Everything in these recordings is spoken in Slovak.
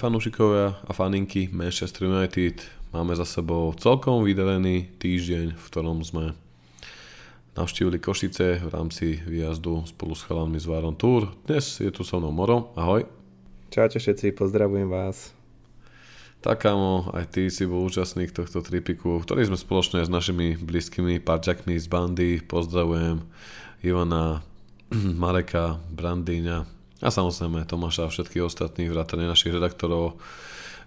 Fanúšikovia a faninky Manchester United. Máme za sebou celkom vydelený týždeň, v ktorom sme navštívili Košice v rámci výjazdu spolu s chalami z Váron Tour. Dnes je tu so mnou Moro. Ahoj. Čaute všetci, pozdravujem vás. Tak kámo, aj ty si bol účastník tohto tripiku, ktorý sme spoločne s našimi blízkymi parťakmi z bandy. Pozdravujem Ivana, Mareka, Brandíňa, a samozrejme Tomáša a všetkých ostatných vrátane našich redaktorov.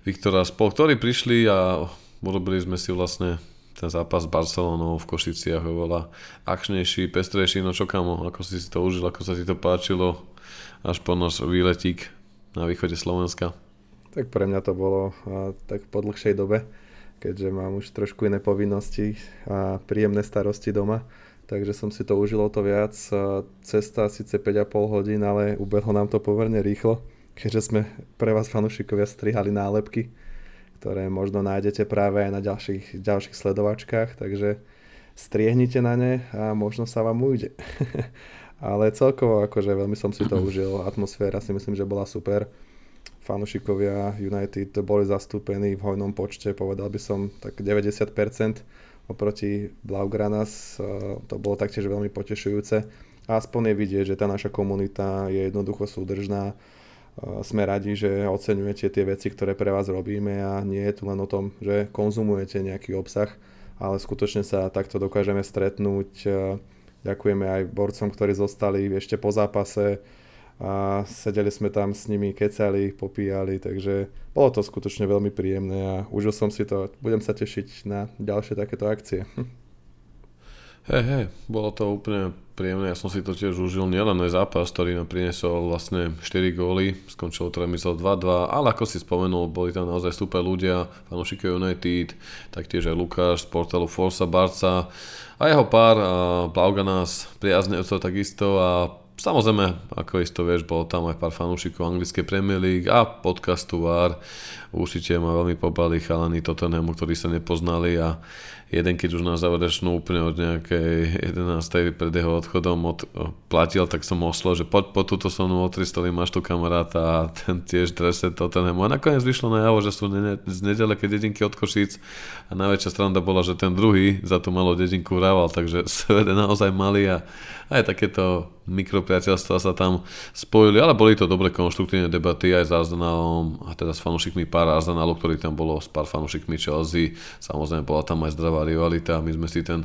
Viktora Spol, ktorí prišli a urobili sme si vlastne ten zápas s Barcelonou v Košiciach oveľa akčnejší, pestrejší, no čo kamo, ako si si to užil, ako sa ti to páčilo, až po náš výletík na východe Slovenska. Tak pre mňa to bolo a, tak po dlhšej dobe, keďže mám už trošku iné povinnosti a príjemné starosti doma takže som si to užil o to viac. Cesta síce 5,5 hodín, ale ubehlo nám to pomerne rýchlo, keďže sme pre vás fanúšikovia strihali nálepky, ktoré možno nájdete práve aj na ďalších, ďalších sledovačkách, takže striehnite na ne a možno sa vám ujde. ale celkovo akože veľmi som si to užil, atmosféra si myslím, že bola super. Fanúšikovia United boli zastúpení v hojnom počte, povedal by som tak 90%, oproti Blaugranas. To bolo taktiež veľmi potešujúce. A aspoň je vidieť, že tá naša komunita je jednoducho súdržná. Sme radi, že oceňujete tie veci, ktoré pre vás robíme a nie je tu len o tom, že konzumujete nejaký obsah, ale skutočne sa takto dokážeme stretnúť. Ďakujeme aj borcom, ktorí zostali ešte po zápase a sedeli sme tam s nimi, kecali, popíjali, takže bolo to skutočne veľmi príjemné a užil som si to. Budem sa tešiť na ďalšie takéto akcie. Hej, hej, bolo to úplne príjemné, ja som si to tiež užil, nielen aj zápas, ktorý nám priniesol vlastne 4 góly, skončilo to remizol 2-2, ale ako si spomenul, boli tam naozaj super ľudia, fanúšiky United, taktiež aj Lukáš z portálu Forza Barca a jeho pár, a Blauganas, priaznevcov takisto a Samozrejme, ako isto vieš, bolo tam aj pár fanúšikov anglické Premier League a podcastu VAR. Určite ma veľmi pobali chalani Tottenhamu, ktorí sa nepoznali a jeden, keď už na záverečnú úplne od nejakej 11. pred jeho odchodom od, platil, tak som oslo, že poď po túto so mnou o 300, máš tu kamaráta a ten tiež drese Tottenhamu. A nakoniec vyšlo na javo, že sú ne, z nedeleké dedinky od Košíc a najväčšia strana bola, že ten druhý za tú malú dedinku vrával, takže svede naozaj mali a aj takéto mikropriateľstva sa tam spojili, ale boli to dobre konštruktívne debaty aj s Arsenalom a teda s fanúšikmi pár Arsenalu, ktorý tam bolo s pár fanúšikmi Chelsea. Samozrejme bola tam aj zdravá rivalita my sme si ten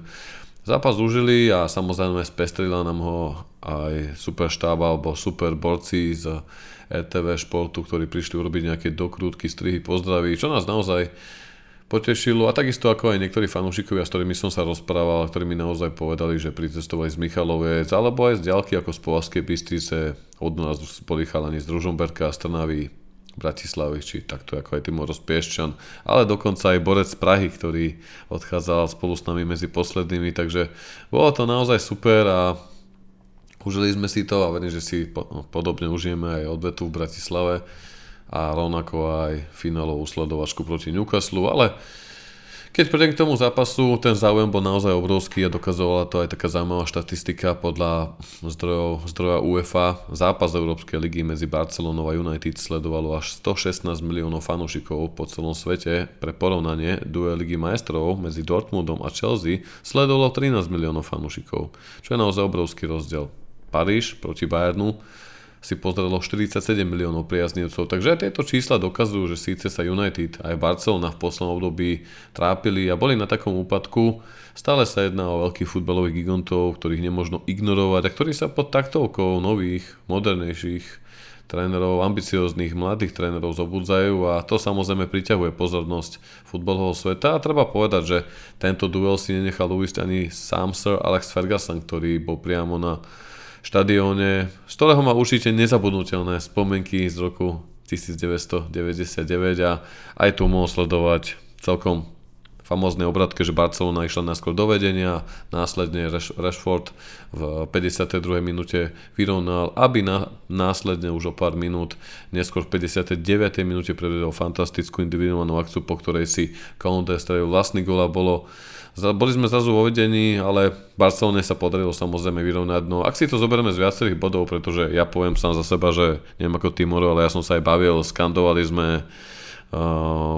zápas užili a samozrejme spestrila nám ho aj super štáb alebo super borci z RTV športu, ktorí prišli urobiť nejaké dokrútky, strihy, pozdraví, čo nás naozaj potešilo a takisto ako aj niektorí fanúšikovia, s ktorými som sa rozprával, ktorí mi naozaj povedali, že pricestovali z Michalovec alebo aj z ďalky ako z Povazkej Bystrice, od nás boli chalani z Družomberka, Strnavy, Bratislavy, či takto ako aj Timor Pieščan, ale dokonca aj Borec z Prahy, ktorý odchádzal spolu s nami medzi poslednými, takže bolo to naozaj super a užili sme si to a verím, že si podobne užijeme aj odvetu v Bratislave a rovnako aj finálovú sledovačku proti Newcastle, ale keď prejdem k tomu zápasu, ten záujem bol naozaj obrovský a dokazovala to aj taká zaujímavá štatistika podľa zdrojov, zdroja UEFA. Zápas Európskej ligy medzi Barcelonou a United sledovalo až 116 miliónov fanúšikov po celom svete. Pre porovnanie, duel ligy majstrov medzi Dortmundom a Chelsea sledovalo 13 miliónov fanúšikov, čo je naozaj obrovský rozdiel. Paríž proti Bayernu si pozrelo 47 miliónov priaznivcov. Takže aj tieto čísla dokazujú, že síce sa United aj Barcelona v poslednom období trápili a boli na takom úpadku, stále sa jedná o veľkých futbalových gigantov, ktorých nemôžno ignorovať a ktorí sa pod taktovkou nových, modernejších trénerov, ambicióznych mladých trénerov zobudzajú a to samozrejme priťahuje pozornosť futbalového sveta a treba povedať, že tento duel si nenechal uísť ani sám Sir Alex Ferguson, ktorý bol priamo na štadióne, z ktorého má určite nezabudnutelné spomienky z roku 1999 a aj tu mohol sledovať celkom famóznej obratke, že Barcelona išla najskôr do vedenia, následne Rashford v 52. minúte vyrovnal, aby následne už o pár minút, neskôr v 59. minúte predvedol fantastickú individuálnu akciu, po ktorej si Koundé strelil vlastný gól a bolo boli sme zrazu vo vedení, ale Barcelone sa podarilo samozrejme vyrovnať. No ak si to zoberieme z viacerých bodov, pretože ja poviem sám za seba, že neviem ako Timoro, ale ja som sa aj bavil, skandovali sme,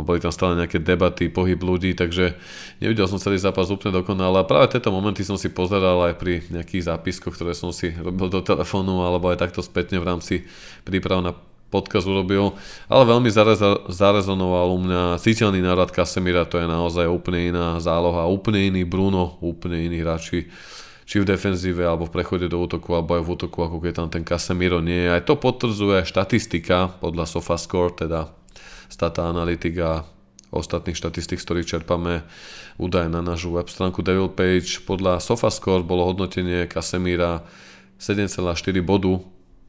boli tam stále nejaké debaty, pohyb ľudí, takže nevidel som celý zápas úplne dokonale a práve tieto momenty som si pozeral aj pri nejakých zápiskoch, ktoré som si robil do telefónu alebo aj takto spätne v rámci príprav na podcast urobil, ale veľmi zarezonoval u mňa citeľný návrat Kasemira, to je naozaj úplne iná záloha, úplne iný Bruno, úplne iní hráči či v defenzíve, alebo v prechode do útoku, alebo aj v útoku, ako keď tam ten Casemiro nie je. Aj to potvrdzuje štatistika podľa SofaScore, teda Stata Analytica ostatných štatistik, z ktorých čerpame údaje na našu web stránku Devil Page. Podľa SofaScore bolo hodnotenie Casemira 7,4 bodu,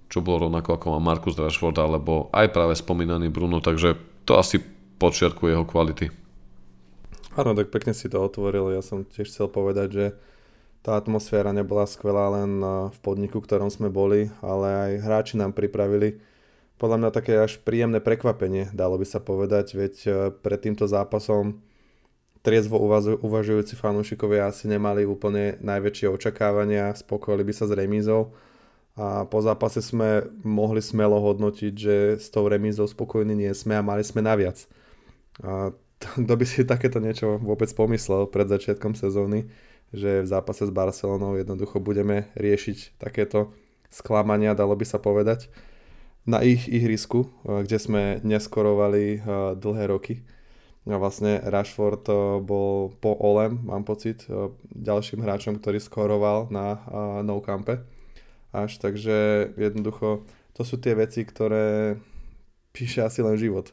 čo bolo rovnako ako má Markus Rashford alebo aj práve spomínaný Bruno, takže to asi podčiarkuje jeho kvality. Áno, tak pekne si to otvoril. Ja som tiež chcel povedať, že tá atmosféra nebola skvelá len v podniku, v ktorom sme boli, ale aj hráči nám pripravili podľa mňa také až príjemné prekvapenie, dalo by sa povedať, veď e, pred týmto zápasom triezvo uvažujúci fanúšikovia asi nemali úplne najväčšie očakávania, spokojili by sa s remízou a po zápase sme mohli smelo hodnotiť, že s tou remízou spokojní nie sme a mali sme naviac. A kto by si takéto niečo vôbec pomyslel pred začiatkom sezóny, že v zápase s Barcelonou jednoducho budeme riešiť takéto sklamania, dalo by sa povedať na ich ihrisku, eh, kde sme neskorovali eh, dlhé roky. A vlastne Rashford eh, bol po Olem, mám pocit, ďalším hráčom, ktorý skoroval na No Campe. Až takže jednoducho to sú tie veci, ktoré píše asi len život.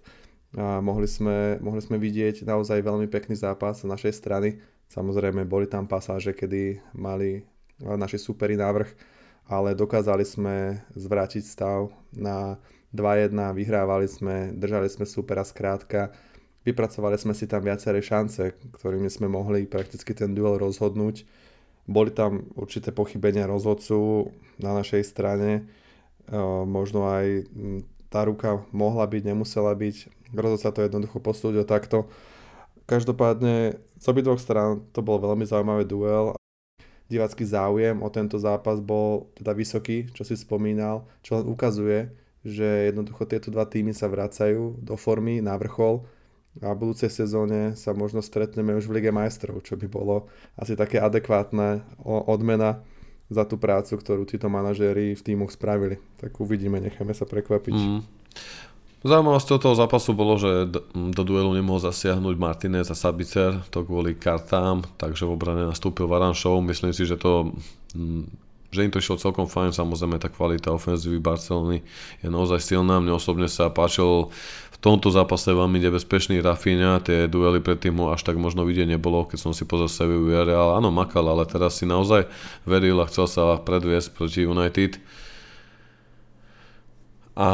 A mohli sme, mohli sme vidieť naozaj veľmi pekný zápas z našej strany. Samozrejme, boli tam pasáže, kedy mali naši superi návrh ale dokázali sme zvrátiť stav na 2-1, vyhrávali sme, držali sme supera skrátka, vypracovali sme si tam viaceré šance, ktorými sme mohli prakticky ten duel rozhodnúť. Boli tam určité pochybenia rozhodcu na našej strane, možno aj tá ruka mohla byť, nemusela byť, rozhodca to jednoducho postúdil takto. Každopádne z obidvoch strán to bol veľmi zaujímavý duel divácky záujem o tento zápas bol teda vysoký, čo si spomínal, čo len ukazuje, že jednoducho tieto dva týmy sa vracajú do formy na vrchol a v budúcej sezóne sa možno stretneme už v Lige majstrov, čo by bolo asi také adekvátne odmena za tú prácu, ktorú títo manažéri v týmoch spravili. Tak uvidíme, necháme sa prekvapiť. Mm. Zaujímavosťou toho zápasu bolo, že do duelu nemohol zasiahnuť Martinez a Sabicer, to kvôli kartám, takže v obrane nastúpil Varanšov. Myslím si, že to mm, že im to išlo celkom fajn, samozrejme tá kvalita ofenzívy Barcelony je naozaj silná. Mne osobne sa páčil v tomto zápase veľmi nebezpečný Rafinha, tie duely predtým ho až tak možno vidieť nebolo, keď som si pozrel Sevillu Real, áno makal, ale teraz si naozaj veril a chcel sa predviesť proti United. A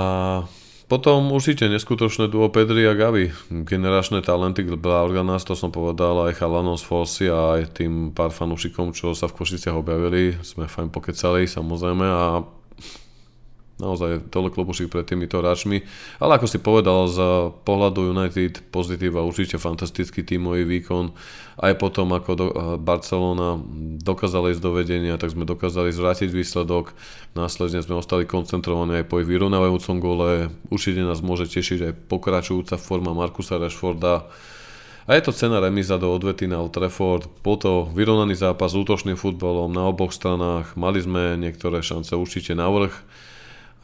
potom určite neskutočné duo Pedri a Gavi. Generačné talenty Blaugrana, to som povedal aj chalanom z Forsy a aj tým pár fanúšikom, čo sa v Košiciach objavili. Sme fajn pokecali samozrejme a naozaj dole klobušik pred týmito hráčmi. Ale ako si povedal, z pohľadu United pozitíva určite fantastický tímový výkon. Aj potom, ako do, Barcelona dokázala ísť do vedenia, tak sme dokázali zvrátiť výsledok. Následne sme ostali koncentrovaní aj po ich vyrovnávajúcom gole. Určite nás môže tešiť aj pokračujúca forma Markusa Rashforda. A je to cena remiza do odvety na Old Trafford. Bol to vyrovnaný zápas s útočným futbalom na oboch stranách. Mali sme niektoré šance určite na vrch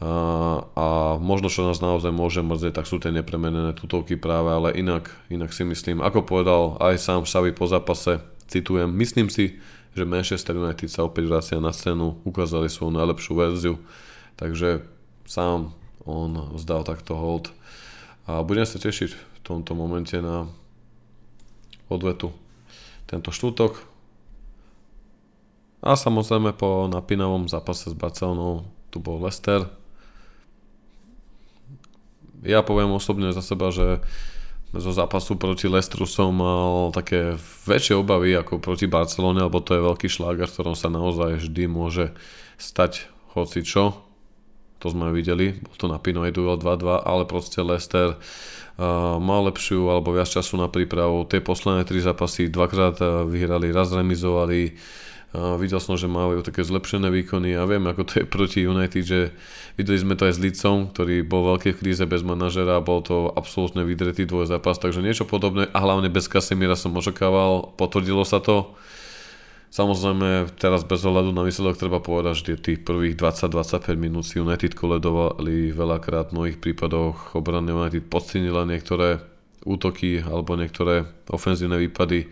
a, a možno čo nás naozaj môže mrzieť, tak sú tie nepremenené tutovky práve, ale inak, inak si myslím, ako povedal aj sám Xavi po zápase, citujem, myslím si, že Manchester United sa opäť vracia na scénu, ukázali svoju najlepšiu verziu, takže sám on zdal takto hold. A budem sa tešiť v tomto momente na odvetu tento štútok a samozrejme po napínavom zápase s Barcelonou tu bol Lester, ja poviem osobne za seba, že zo zápasu proti Lestru som mal také väčšie obavy ako proti Barcelone, lebo to je veľký šláger, v ktorom sa naozaj vždy môže stať hoci čo. To sme videli, bol to na Pinoy duel 2-2, ale proste Lester uh, mal lepšiu alebo viac času na prípravu. Tie posledné tri zápasy dvakrát uh, vyhrali, raz remizovali, a videl som, že majú také zlepšené výkony a viem, ako to je proti United, že videli sme to aj s Licom, ktorý bol v veľkej kríze bez manažera bol to absolútne vydretý dvoj zápas, takže niečo podobné a hlavne bez Kasemira som očakával, potvrdilo sa to. Samozrejme, teraz bez ohľadu na výsledok treba povedať, že tých prvých 20-25 minút si United koledovali veľakrát v mnohých prípadoch obrany United podcenila niektoré útoky alebo niektoré ofenzívne výpady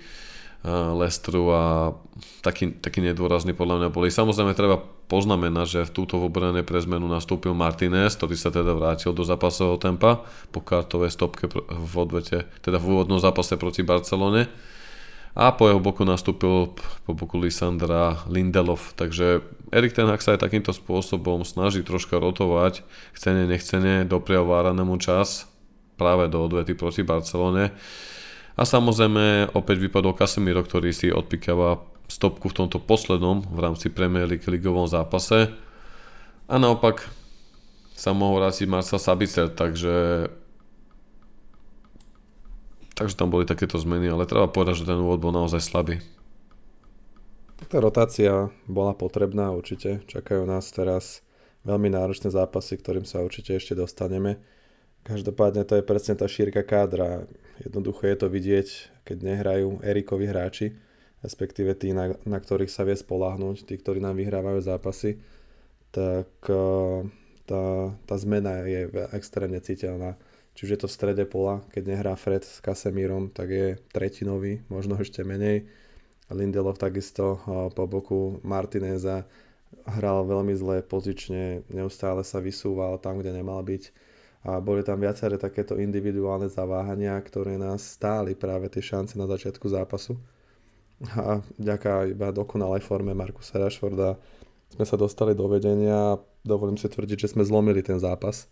Lestru a taký, taký nedôrazný podľa mňa boli. Samozrejme treba poznamenať, že v túto obrane pre zmenu nastúpil Martinez, ktorý sa teda vrátil do zápasového tempa po kartovej stopke v odvete, teda v úvodnom zápase proti Barcelone a po jeho boku nastúpil po boku Lisandra Lindelov. Takže Erik Ten sa aj takýmto spôsobom snaží troška rotovať, chcene, nechcene, doprial Váranemu čas práve do odvety proti Barcelone. A samozrejme opäť vypadol Casemiro, ktorý si odpikáva stopku v tomto poslednom v rámci Premier League ligovom zápase. A naopak sa mohol vrátiť Marcel Sabicer, takže takže tam boli takéto zmeny, ale treba povedať, že ten úvod bol naozaj slabý. Tá rotácia bola potrebná určite. Čakajú nás teraz veľmi náročné zápasy, ktorým sa určite ešte dostaneme. Každopádne to je presne tá šírka kádra. Jednoducho je to vidieť, keď nehrajú Erikovi hráči, respektíve tí, na, na ktorých sa vie spolahnúť, tí, ktorí nám vyhrávajú zápasy, tak uh, tá, tá zmena je extrémne citeľná. Či už je to v strede pola, keď nehrá Fred s Kasemírom, tak je tretinový, možno ešte menej. Lindelov takisto uh, po boku Martineza hral veľmi zle pozične, neustále sa vysúval tam, kde nemal byť a boli tam viaceré takéto individuálne zaváhania, ktoré nás stáli práve tie šance na začiatku zápasu. A vďaka iba dokonalej forme Markusa Rashforda sme sa dostali do vedenia a dovolím si tvrdiť, že sme zlomili ten zápas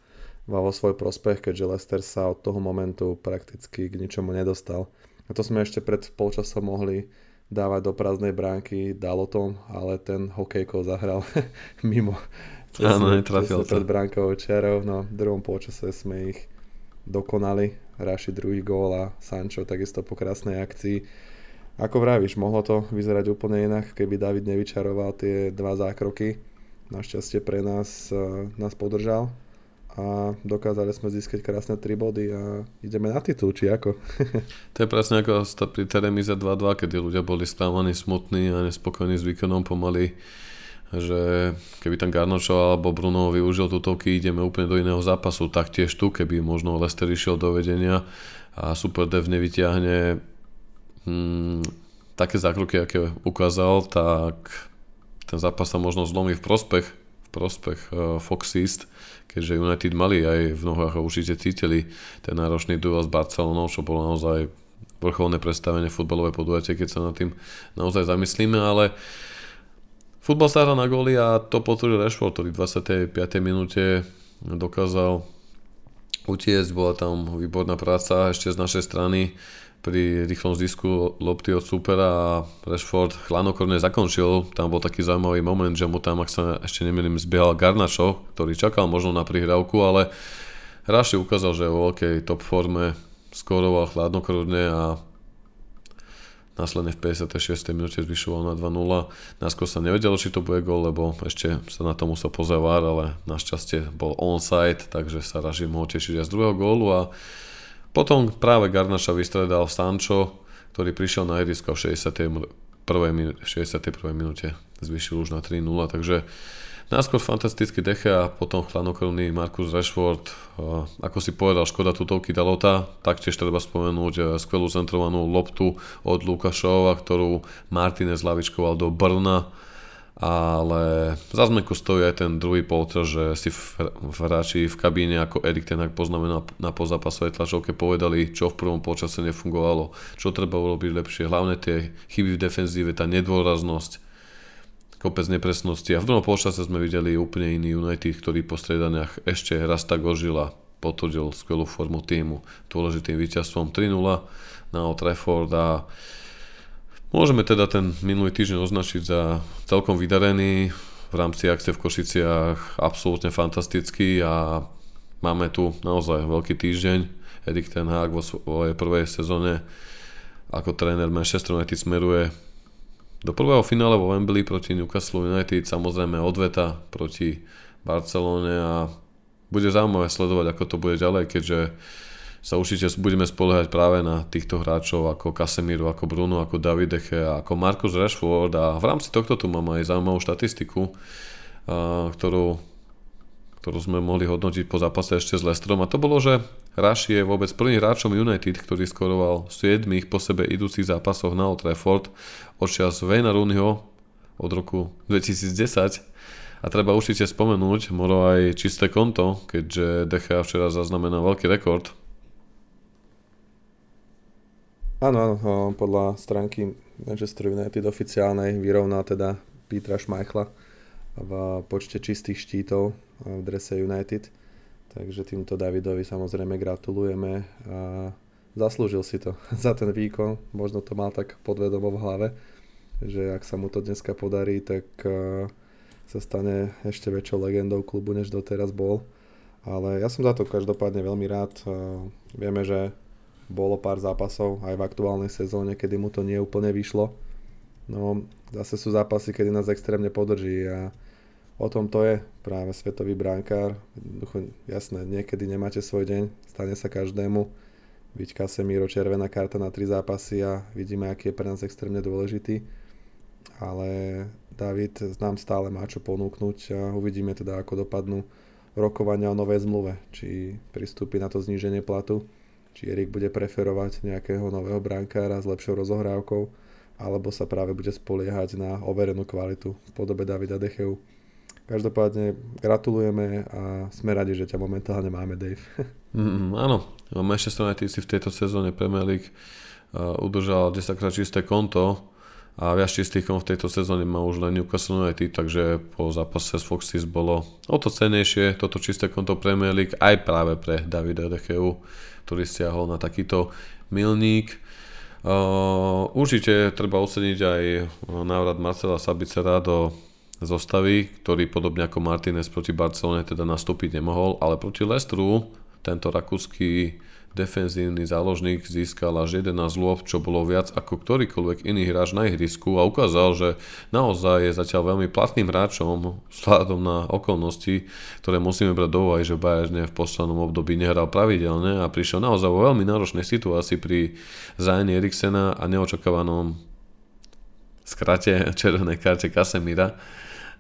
vo svoj prospech, keďže Leicester sa od toho momentu prakticky k ničomu nedostal. A to sme ešte pred polčasom mohli dávať do prázdnej bránky Dalotom, ale ten hokejko zahral mimo Áno, netrafil sa. Pred bránkovou čiarou, no v druhom polčase sme ich dokonali. Raši druhý gól a Sancho takisto po krásnej akcii. Ako vravíš, mohlo to vyzerať úplne inak, keby David nevyčaroval tie dva zákroky. Našťastie pre nás, uh, nás podržal a dokázali sme získať krásne 3 body a ideme na titul, či ako? to je presne ako pri Teremize 2-2, kedy ľudia boli spávaní smutní a nespokojní s výkonom pomaly že keby tam Garnočo alebo Bruno využil tutovky, ideme úplne do iného zápasu. Taktiež tu, keby možno Lester išiel do vedenia a Super Dev nevyťahne hmm, také zákroky, aké ukázal, tak ten zápas sa možno zlomí v prospech, v prospech uh, Fox East, keďže United mali aj v nohách a určite cítili ten náročný duel s Barcelonou, čo bolo naozaj vrcholné predstavenie futbalové podujatie, keď sa nad tým naozaj zamyslíme, ale uh, Futbal sa hrá na góly a to potvrdil Rashford, ktorý v 25. minúte dokázal utiecť, bola tam výborná práca ešte z našej strany pri rýchlom zisku lopty od supera a Rashford chladnokrvne zakončil. Tam bol taký zaujímavý moment, že mu tam, ak sa ešte nemýlim, zbiehal Garnačo, ktorý čakal možno na prihrávku, ale Raši ukázal, že je vo veľkej top forme skoroval chladnokrvne a Následne v 56. minúte zvyšoval na 2-0. Náskôr sa nevedelo, či to bude gol, lebo ešte sa na to musel pozrieť ale našťastie bol onside, takže sa Raži mohol tešiť aj z druhého gólu a potom práve Garnaša vystredal Sancho, ktorý prišiel na ihrisko v 61. 61. minúte, zvyšil už na 3-0, takže Náskôr fantastický Deche a potom chladnokrvný Markus Rashford. Ako si povedal, škoda tutovky Dalota. Taktiež treba spomenúť e, skvelú centrovanú loptu od Lukašova, ktorú Martinez lavičkoval do Brna ale za zmenku stojí aj ten druhý polter, že si hráči v kabíne ako Erik ten poznamenal na pozápasovej tlačovke povedali, čo v prvom polčase nefungovalo, čo treba urobiť lepšie, hlavne tie chyby v defenzíve, tá nedôraznosť, kopec nepresnosti a v druhom polčase sme videli úplne iný United, ktorý po stredaniach ešte raz tak ožila. potvrdil skvelú formu týmu dôležitým víťazstvom 3-0 na Old Trafford a môžeme teda ten minulý týždeň označiť za celkom vydarený v rámci akcie v Košiciach absolútne fantastický a máme tu naozaj veľký týždeň. Erik Ten Hag vo svojej prvej sezóne ako tréner Manchester United smeruje do prvého finále vo Wembley proti Newcastle United, samozrejme odveta proti Barcelone a bude zaujímavé sledovať, ako to bude ďalej, keďže sa určite budeme spoliehať práve na týchto hráčov ako Casemiro, ako Bruno, ako David Deche, ako Marcus Rashford. A v rámci tohto tu mám aj zaujímavú štatistiku, ktorú, ktorú sme mohli hodnotiť po zápase ešte s Lestrom a to bolo, že Raš je vôbec prvým hráčom United, ktorý skoroval 7 po sebe idúcich zápasoch na Old Trafford od čas Wayne Rooneyho od roku 2010 a treba určite spomenúť, moro aj čisté konto, keďže DCH včera zaznamenal veľký rekord Áno, áno, podľa stránky Manchester United oficiálnej vyrovnal teda Petra Schmeichla v počte čistých štítov v drese United. Takže týmto Davidovi samozrejme gratulujeme a zaslúžil si to za ten výkon. Možno to mal tak podvedomo v hlave, že ak sa mu to dneska podarí, tak sa stane ešte väčšou legendou klubu, než doteraz bol. Ale ja som za to každopádne veľmi rád. Vieme, že bolo pár zápasov aj v aktuálnej sezóne, kedy mu to nie úplne vyšlo. No zase sú zápasy, kedy nás extrémne podrží a o tom to je práve svetový bránkár. Jasné, niekedy nemáte svoj deň, stane sa každému. Byť Casemiro červená karta na tri zápasy a vidíme, aký je pre nás extrémne dôležitý. Ale David nám stále má čo ponúknuť a uvidíme teda, ako dopadnú rokovania o novej zmluve. Či pristúpi na to zníženie platu či Erik bude preferovať nejakého nového brankára s lepšou rozohrávkou, alebo sa práve bude spoliehať na overenú kvalitu v podobe Davida Decheu. Každopádne gratulujeme a sme radi, že ťa momentálne máme, Dave. Mm, áno, Manchester United si v tejto sezóne Premier League uh, udržal 10 krát čisté konto a viac čistých kont v tejto sezóne má už len Newcastle United, takže po zápase s Foxes bolo o to cenejšie toto čisté konto Premier League aj práve pre Davida Decheu ktorý stiahol na takýto milník. Uh, určite treba oceniť aj návrat Marcela Sabicera do zostavy, ktorý podobne ako Martinez proti Barcelone teda nastúpiť nemohol, ale proti Lestru tento rakúsky defenzívny záložník získal až 11 lôb, čo bolo viac ako ktorýkoľvek iný hráč na ihrisku a ukázal, že naozaj je zatiaľ veľmi platným hráčom vzhľadom na okolnosti, ktoré musíme brať do úvahy, že Bayern v poslednom období nehral pravidelne a prišiel naozaj vo veľmi náročnej situácii pri zájení Eriksena a neočakávanom skrate červenej karte Kasemira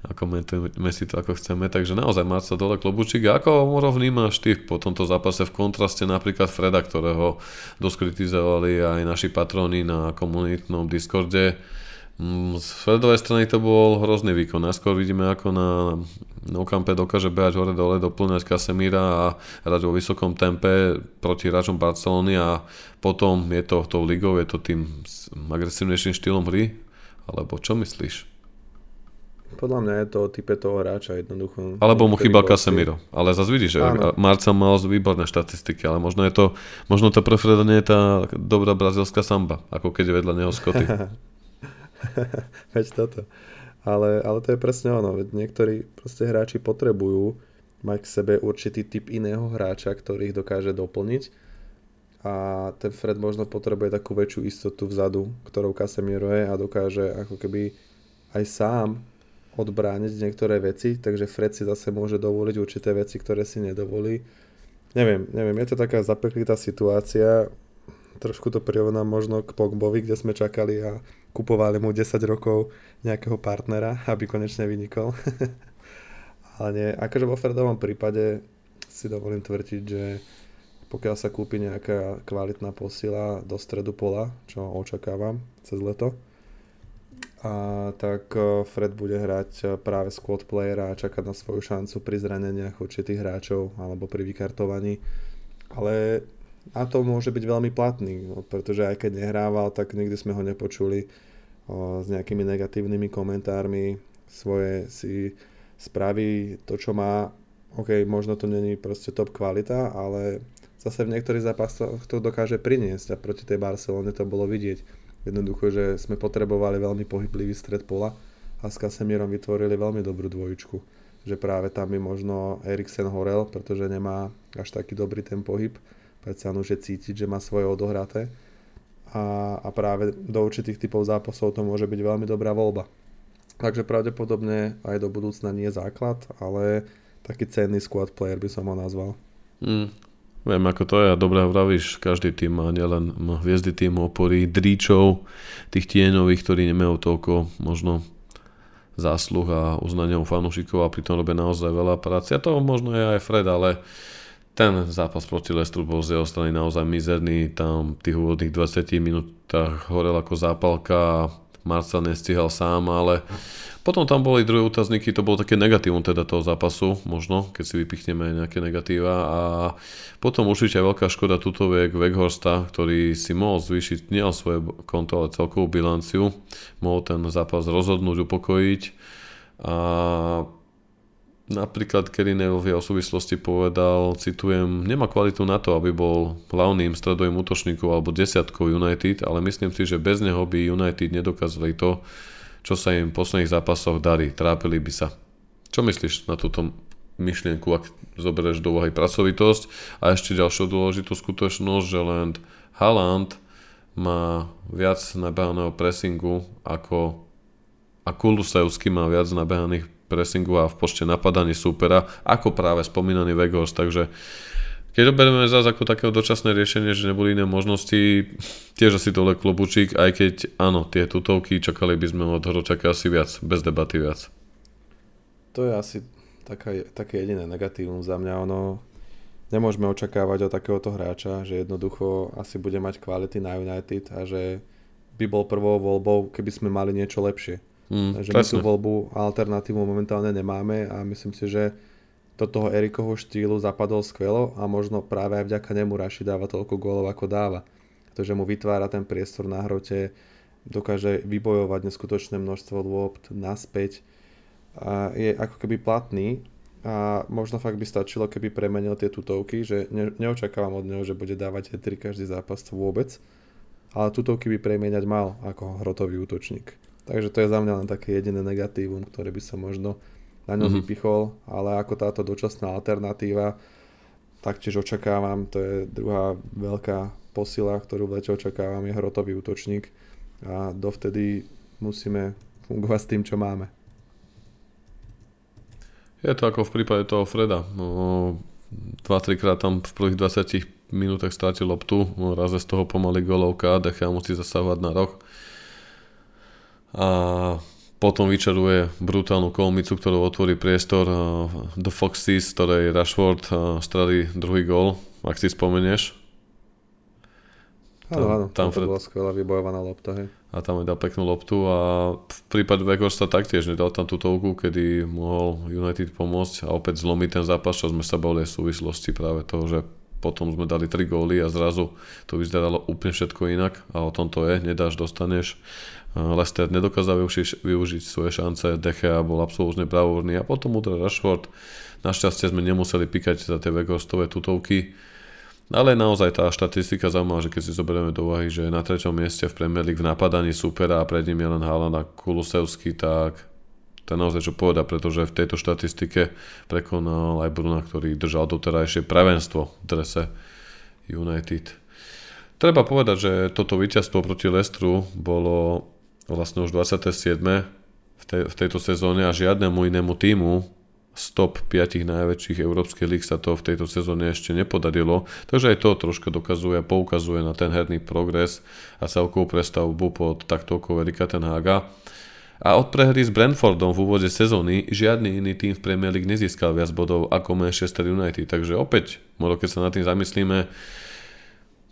a komentujeme si to ako chceme. Takže naozaj sa dole klobučík. A ako Moro vnímaš ty po tomto zápase v kontraste napríklad Freda, ktorého doskritizovali aj naši patroni na komunitnom Discorde. Mm, z Fredovej strany to bol hrozný výkon. Najskôr vidíme, ako na No Campe dokáže behať hore dole, doplňať Casemira a hrať vo vysokom tempe proti hráčom Barcelony a potom je to tou ligou, je to tým agresívnejším štýlom hry? Alebo čo myslíš? Podľa mňa je to o type toho hráča jednoducho. Alebo mu chýbal Casemiro. Ale zase vidíš, že Marca mal výborné štatistiky, ale možno je to, možno to pre Freda nie je tá dobrá brazilská samba, ako keď je vedľa neho Scotty. Veď toto. Ale, ale to je presne ono. Niektorí proste hráči potrebujú mať k sebe určitý typ iného hráča, ktorý ich dokáže doplniť. A ten Fred možno potrebuje takú väčšiu istotu vzadu, ktorou Casemiro je a dokáže ako keby aj sám odbrániť niektoré veci, takže Fred si zase môže dovoliť určité veci, ktoré si nedovolí. Neviem, neviem, je to taká zapeklitá situácia, trošku to prirovnám možno k Pogbovi, kde sme čakali a kupovali mu 10 rokov nejakého partnera, aby konečne vynikol. Ale nie, akože vo Fredovom prípade si dovolím tvrdiť, že pokiaľ sa kúpi nejaká kvalitná posila do stredu pola, čo očakávam cez leto, a tak e, Fred bude hrať e, práve squad playera a čakať na svoju šancu pri zraneniach určitých hráčov alebo pri vykartovaní. Ale a to môže byť veľmi platný, no, pretože aj keď nehrával, tak nikdy sme ho nepočuli o, s nejakými negatívnymi komentármi. Svoje si spraví to, čo má OK, možno to není proste top kvalita, ale zase v niektorých zápasoch to dokáže priniesť a proti tej Barcelone to bolo vidieť. Jednoducho, že sme potrebovali veľmi pohyblivý stred pola a s Casemírom vytvorili veľmi dobrú dvojičku. Že práve tam by možno Eriksen horel, pretože nemá až taký dobrý ten pohyb. Predsa už je cítiť, že má svoje odohraté. A, a práve do určitých typov zápasov to môže byť veľmi dobrá voľba. Takže pravdepodobne aj do budúcna nie základ, ale taký cenný squad player by som ho nazval. Mm, viem ako to je a dobre vravíš, každý tým má nielen hviezdy tým opory, dríčov, tých tieňových, ktorí nemajú toľko možno zásluh a uznania u fanúšikov a pritom robia naozaj veľa práce. A to možno je aj Fred, ale ten zápas proti Lestru bol z jeho strany naozaj mizerný. Tam v tých úvodných 20 minútach horel ako zápalka Marcel nestihal sám, ale potom tam boli druhé útazníky, to bolo také negatívum teda toho zápasu, možno, keď si vypichneme nejaké negatíva. A potom určite aj veľká škoda tuto vek Weghorsta, ktorý si mohol zvýšiť nielen svoje konto, ale celkovú bilanciu, mohol ten zápas rozhodnúť, upokojiť. A Napríklad Kerinev v jeho súvislosti povedal, citujem, nemá kvalitu na to, aby bol hlavným stredovým útočníkom alebo desiatkou United, ale myslím si, že bez neho by United nedokázali to, čo sa im v posledných zápasoch darí. Trápili by sa. Čo myslíš na túto myšlienku, ak zoberieš do úvahy pracovitosť a ešte ďalšiu dôležitú skutočnosť, že len Haaland má viac nabehaného pressingu ako a Kulusevsky má viac nabehaných pressingu a v pošte napadaní súpera, ako práve spomínaný Vegos, takže keď oberieme zase ako takého dočasné riešenie, že neboli iné možnosti, tiež asi dole klobučík, aj keď áno, tie tutovky čakali by sme od Horočaka asi viac, bez debaty viac. To je asi taká, také jediné negatívum za mňa, ono nemôžeme očakávať od takéhoto hráča, že jednoducho asi bude mať kvality na United a že by bol prvou voľbou, keby sme mali niečo lepšie. Mm, Takže my tú voľbu alternatívu momentálne nemáme a myslím si, že do toho Erikovho štýlu zapadol skvelo a možno práve aj vďaka nemu Raši dáva toľko gólov ako dáva. Pretože mu vytvára ten priestor na hrote, dokáže vybojovať neskutočné množstvo dôb naspäť a je ako keby platný a možno fakt by stačilo, keby premenil tie tutovky, že ne, neočakávam od neho, že bude dávať hetry každý zápas vôbec, ale tutovky by premieňať mal ako hrotový útočník. Takže to je za mňa len také jediné negatívum, ktoré by som možno na ňom mm-hmm. vypichol, ale ako táto dočasná alternatíva, taktiež očakávam, to je druhá veľká posila, ktorú v lete očakávam, je hrotový útočník a dovtedy musíme fungovať s tým, čo máme. Je to ako v prípade toho Freda. No, 2-3 krát tam v prvých 20 minútach strátil loptu, no, raz z toho pomaly golovka, Decha musí zasávať na roh a potom vyčaruje brutálnu kolmicu, ktorú otvorí priestor do Foxys, ktorej Rashford stradí druhý gol, ak si spomenieš. Áno, áno, tam to bola skvelá vybojovaná lopta, hej. A tam dal peknú loptu a v prípade Weghorsta taktiež nedal tam tú tovku, kedy mohol United pomôcť a opäť zlomiť ten zápas, čo sme sa boli v súvislosti práve toho, že potom sme dali 3 góly a zrazu to vyzeralo úplne všetko inak a o tom to je, nedáš, dostaneš Leicester nedokázal využiť, využiť svoje šance, Dechea bol absolútne bravúrny a potom udrel Rashford. Našťastie sme nemuseli pikať za tie Vegostové tutovky, ale naozaj tá štatistika zaujímavá, že keď si zoberieme do úvahy, že na treťom mieste v Premier League v napadaní supera a pred ním je len Haaland a Kulusevský, tak to je naozaj čo povedať, pretože v tejto štatistike prekonal aj Bruna, ktorý držal doterajšie prvenstvo v drese United. Treba povedať, že toto víťazstvo proti Lestru bolo vlastne už 27. v, tej, v tejto sezóne a žiadnemu inému týmu z top 5 najväčších európskych líg sa to v tejto sezóne ešte nepodarilo, takže aj to trošku dokazuje, poukazuje na ten herný progres a celkovú prestavbu pod taktovkou Erika Tenhaga. A od prehry s Brentfordom v úvode sezóny žiadny iný tým v Premier League nezískal viac bodov ako Manchester United, takže opäť, možno keď sa nad tým zamyslíme,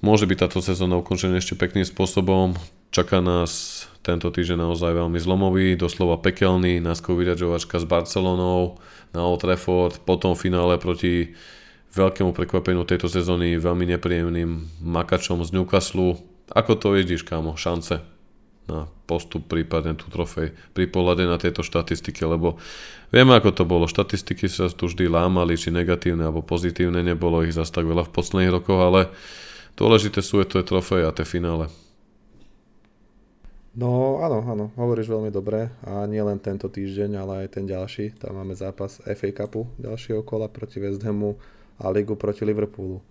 môže byť táto sezóna ukončená ešte pekným spôsobom. Čaká nás tento týždeň naozaj veľmi zlomový, doslova pekelný, náskov vyraďovačka s Barcelonou na Old Trafford, potom finále proti veľkému prekvapeniu tejto sezóny, veľmi nepríjemným makačom z Newcastle. Ako to vidíš, kámo, šance na postup, prípadne tú trofej pri pohľade na tieto štatistiky, lebo vieme, ako to bolo. Štatistiky sa tu vždy lámali, či negatívne alebo pozitívne, nebolo ich zase tak veľa v posledných rokoch, ale dôležité sú je to je trofej a tie finále. No áno, áno, hovoríš veľmi dobre a nie len tento týždeň, ale aj ten ďalší. Tam máme zápas FA Cupu ďalšieho kola proti West Hamu a Ligu proti Liverpoolu.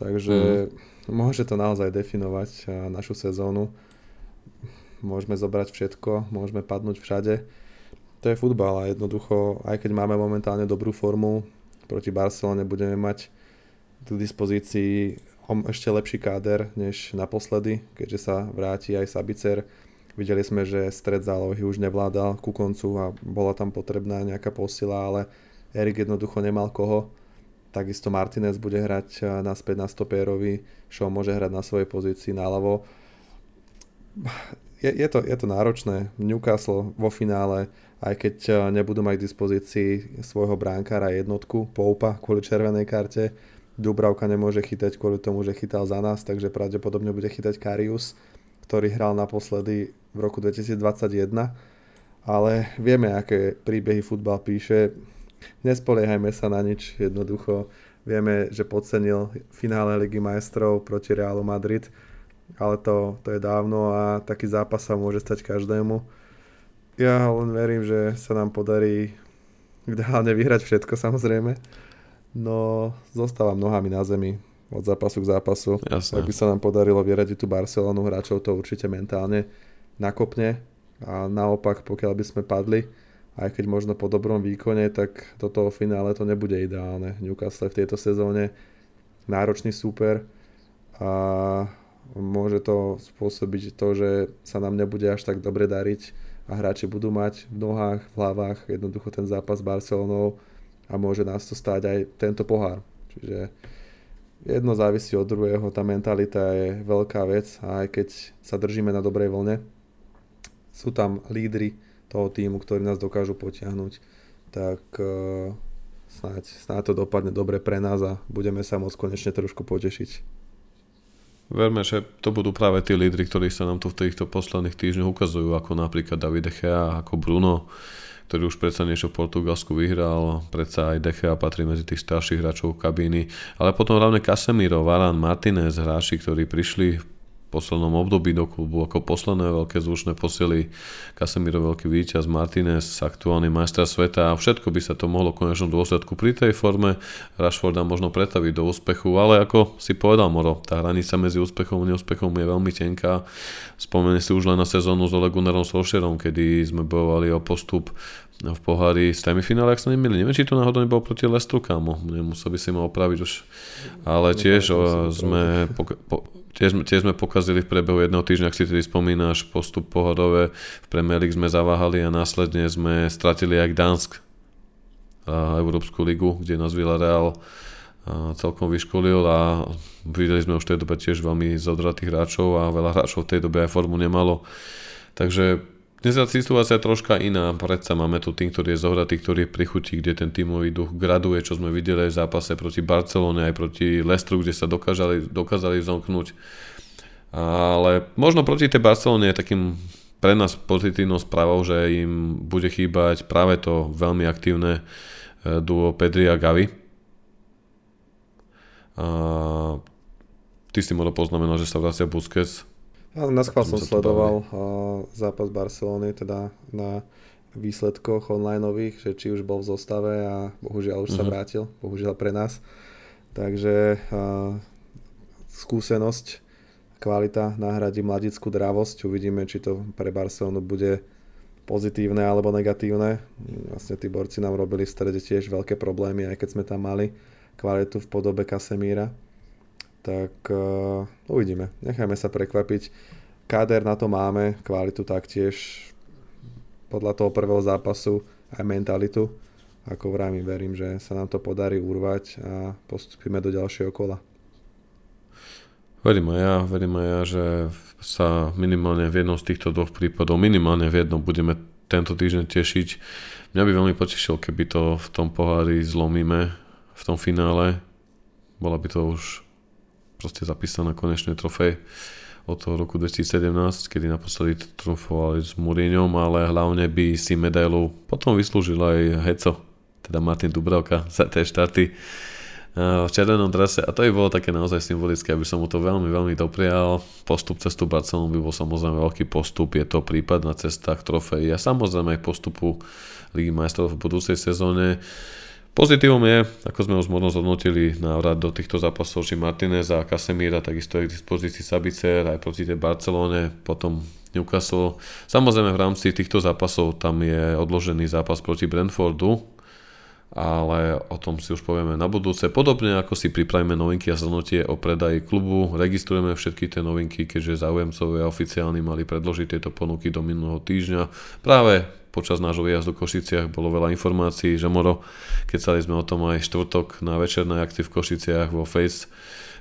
Takže mm. môže to naozaj definovať našu sezónu môžeme zobrať všetko, môžeme padnúť všade. To je futbal a jednoducho, aj keď máme momentálne dobrú formu, proti Barcelone budeme mať k dispozícii ešte lepší káder než naposledy, keďže sa vráti aj Sabicer. Videli sme, že stred zálohy už nevládal ku koncu a bola tam potrebná nejaká posila, ale Erik jednoducho nemal koho. Takisto Martinez bude hrať naspäť na stopérovi, Shaw môže hrať na svojej pozícii naľavo je, je, to, je to náročné. Newcastle vo finále, aj keď eh, nebudú mať k dispozícii svojho bránkára jednotku, Poupa kvôli červenej karte, Dubravka nemôže chytať kvôli tomu, že chytal za nás, takže pravdepodobne bude chytať Karius, ktorý hral naposledy v roku 2021. Ale vieme, aké príbehy futbal píše. Nespoliehajme sa na nič, jednoducho. Vieme, že podcenil finále Ligy majstrov proti Realu Madrid ale to, to je dávno a taký zápas sa môže stať každému. Ja len verím, že sa nám podarí ideálne vyhrať všetko samozrejme, no zostávam nohami na zemi od zápasu k zápasu. Jasne. Ak by sa nám podarilo vyradiť tú Barcelonu, hráčov to určite mentálne nakopne a naopak, pokiaľ by sme padli, aj keď možno po dobrom výkone, tak do toho finále to nebude ideálne. Newcastle v tejto sezóne náročný súper a môže to spôsobiť to, že sa nám nebude až tak dobre dariť a hráči budú mať v nohách, v hlavách jednoducho ten zápas s Barcelonou a môže nás to stáť aj tento pohár. Čiže jedno závisí od druhého, tá mentalita je veľká vec a aj keď sa držíme na dobrej vlne, sú tam lídry toho týmu, ktorí nás dokážu potiahnuť, tak uh, snáď, snáď to dopadne dobre pre nás a budeme sa môcť konečne trošku potešiť. Verme, že to budú práve tí lídry, ktorí sa nám tu v týchto posledných týždňoch ukazujú, ako napríklad David Echea, ako Bruno, ktorý už predsa niečo v Portugalsku vyhral, predsa aj Dechea patrí medzi tých starších hráčov kabíny, ale potom hlavne Casemiro, Varan, Martinez, hráči, ktorí prišli poslednom období do klubu ako posledné veľké zvučné posily. Casemiro veľký víťaz, Martinez, aktuálny majstra sveta a všetko by sa to mohlo v konečnom dôsledku pri tej forme Rashforda možno pretaviť do úspechu, ale ako si povedal Moro, tá hranica medzi úspechom a neúspechom je veľmi tenká. Spomeň si už len na sezónu s Ole Gunnarom Solskjaerom, kedy sme bojovali o postup v pohári semifinále, ak sa nemýli. Neviem, či to náhodou nebolo proti Lestru, kámo. Nemusel by si ma opraviť už. Ale tiež sme po, po, Tiež, tiež sme pokazili v priebehu jedného týždňa, ak si tedy spomínaš, postup pohodové, v Premier League sme zaváhali a následne sme stratili aj Gdansk, a Európsku ligu, kde nás Villarreal celkom vyškolil a videli sme už v tej dobe tiež veľmi zodratých hráčov a veľa hráčov v tej dobe aj formu nemalo. Takže dnes je situácia troška iná, predsa máme tu tým, ktorý je zohratý, ktorý je prichutí, kde ten tímový duch graduje, čo sme videli v zápase proti Barcelone, aj proti Lestru, kde sa dokázali, dokázali zomknúť. Ale možno proti tej Barcelone je takým pre nás pozitívnou správou, že im bude chýbať práve to veľmi aktívne e, duo Pedri a Gavi. A ty si mohol poznamenať, že sa vracia Busquets, Áno, na schvál som sledoval uh, zápas Barcelony, teda na výsledkoch onlineových, že či už bol v zostave a bohužiaľ už uh-huh. sa mhm. vrátil, bohužiaľ pre nás. Takže uh, skúsenosť, kvalita nahradí mladickú dravosť. Uvidíme, či to pre Barcelonu bude pozitívne alebo negatívne. Vlastne tí borci nám robili v strede tiež veľké problémy, aj keď sme tam mali kvalitu v podobe Kasemíra tak uh, uvidíme. Nechajme sa prekvapiť. Káder na to máme, kvalitu taktiež. Podľa toho prvého zápasu aj mentalitu. Ako vravím, verím, že sa nám to podarí urvať a postupíme do ďalšieho kola. Verím aj ja, verím aj ja, že sa minimálne v jednom z týchto dvoch prípadov, minimálne v jednom budeme tento týždeň tešiť. Mňa by veľmi potešil, keby to v tom pohári zlomíme v tom finále. Bola by to už proste zapísaná konečne trofej. od toho roku 2017, kedy naposledy trumfovali s Mourinhom, ale hlavne by si medailu potom vyslúžil aj Heco, teda Martin Dubravka za tie štarty v červenom drese a to by bolo také naozaj symbolické, aby som mu to veľmi, veľmi doprial. Postup cez tú Barcelonu by bol samozrejme veľký postup, je to prípad na cestách trofejí a samozrejme aj postupu Ligy majstrov v budúcej sezóne. Pozitívom je, ako sme už možno zhodnotili návrat do týchto zápasov, či Martinez a Casemira, takisto je k dispozícii Sabicer aj proti tej Barcelone, potom Newcastle. Samozrejme v rámci týchto zápasov tam je odložený zápas proti Brentfordu, ale o tom si už povieme na budúce. Podobne ako si pripravíme novinky a zhrnutie o predaji klubu, registrujeme všetky tie novinky, keďže záujemcovia oficiálni mali predložiť tieto ponuky do minulého týždňa. Práve počas nášho výjazdu v Košiciach bolo veľa informácií, že Moro, keď sme o tom aj štvrtok na večernej akcii v Košiciach vo Face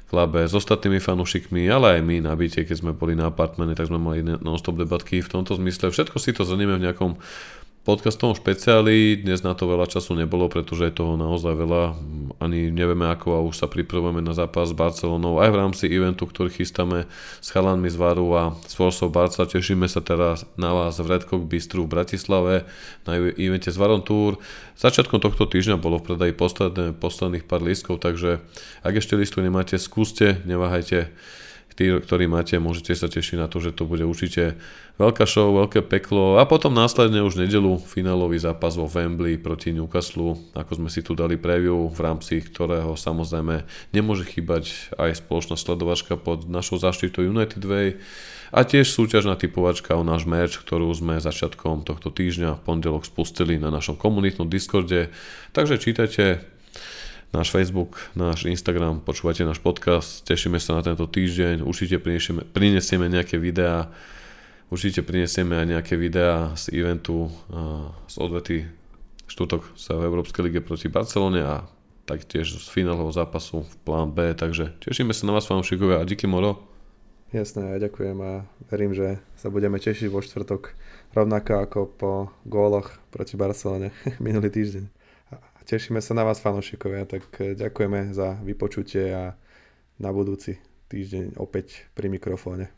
klabe s ostatnými fanúšikmi, ale aj my na byte, keď sme boli na apartmene, tak sme mali non-stop debatky v tomto zmysle. Všetko si to zhrnieme v nejakom podcastom špeciáli. Dnes na to veľa času nebolo, pretože je toho naozaj veľa. Ani nevieme ako a už sa pripravujeme na zápas s Barcelonou aj v rámci eventu, ktorý chystáme s chalanmi z Varu a s Forsou Barca. Tešíme sa teraz na vás v Redcock Bistru v Bratislave na evente z Varon Tour. Začiatkom tohto týždňa bolo v predaji posledné, posledných pár lístkov, takže ak ešte listu nemáte, skúste, neváhajte tí, ktorí máte, môžete sa tešiť na to, že to bude určite veľká show, veľké peklo a potom následne už nedelu finálový zápas vo Wembley proti Newcastle, ako sme si tu dali preview, v rámci ktorého samozrejme nemôže chýbať aj spoločná sledovačka pod našou záštitou United Way a tiež súťažná typovačka o náš merch, ktorú sme začiatkom tohto týždňa v pondelok spustili na našom komunitnom Discorde. Takže čítajte náš Facebook, náš Instagram, počúvajte náš podcast, tešíme sa na tento týždeň, určite prinesieme, nejaké videá, určite prinesieme aj nejaké videá z eventu, z odvety štútok sa v Európskej lige proti Barcelone a taktiež z finálového zápasu v plán B, takže tešíme sa na vás fanúšikovia a díky Moro. Jasné, ja ďakujem a verím, že sa budeme tešiť vo štvrtok rovnako ako po góloch proti Barcelone minulý týždeň. Tešíme sa na vás, fanošikovia, tak eh, ďakujeme za vypočutie a na budúci týždeň opäť pri mikrofóne.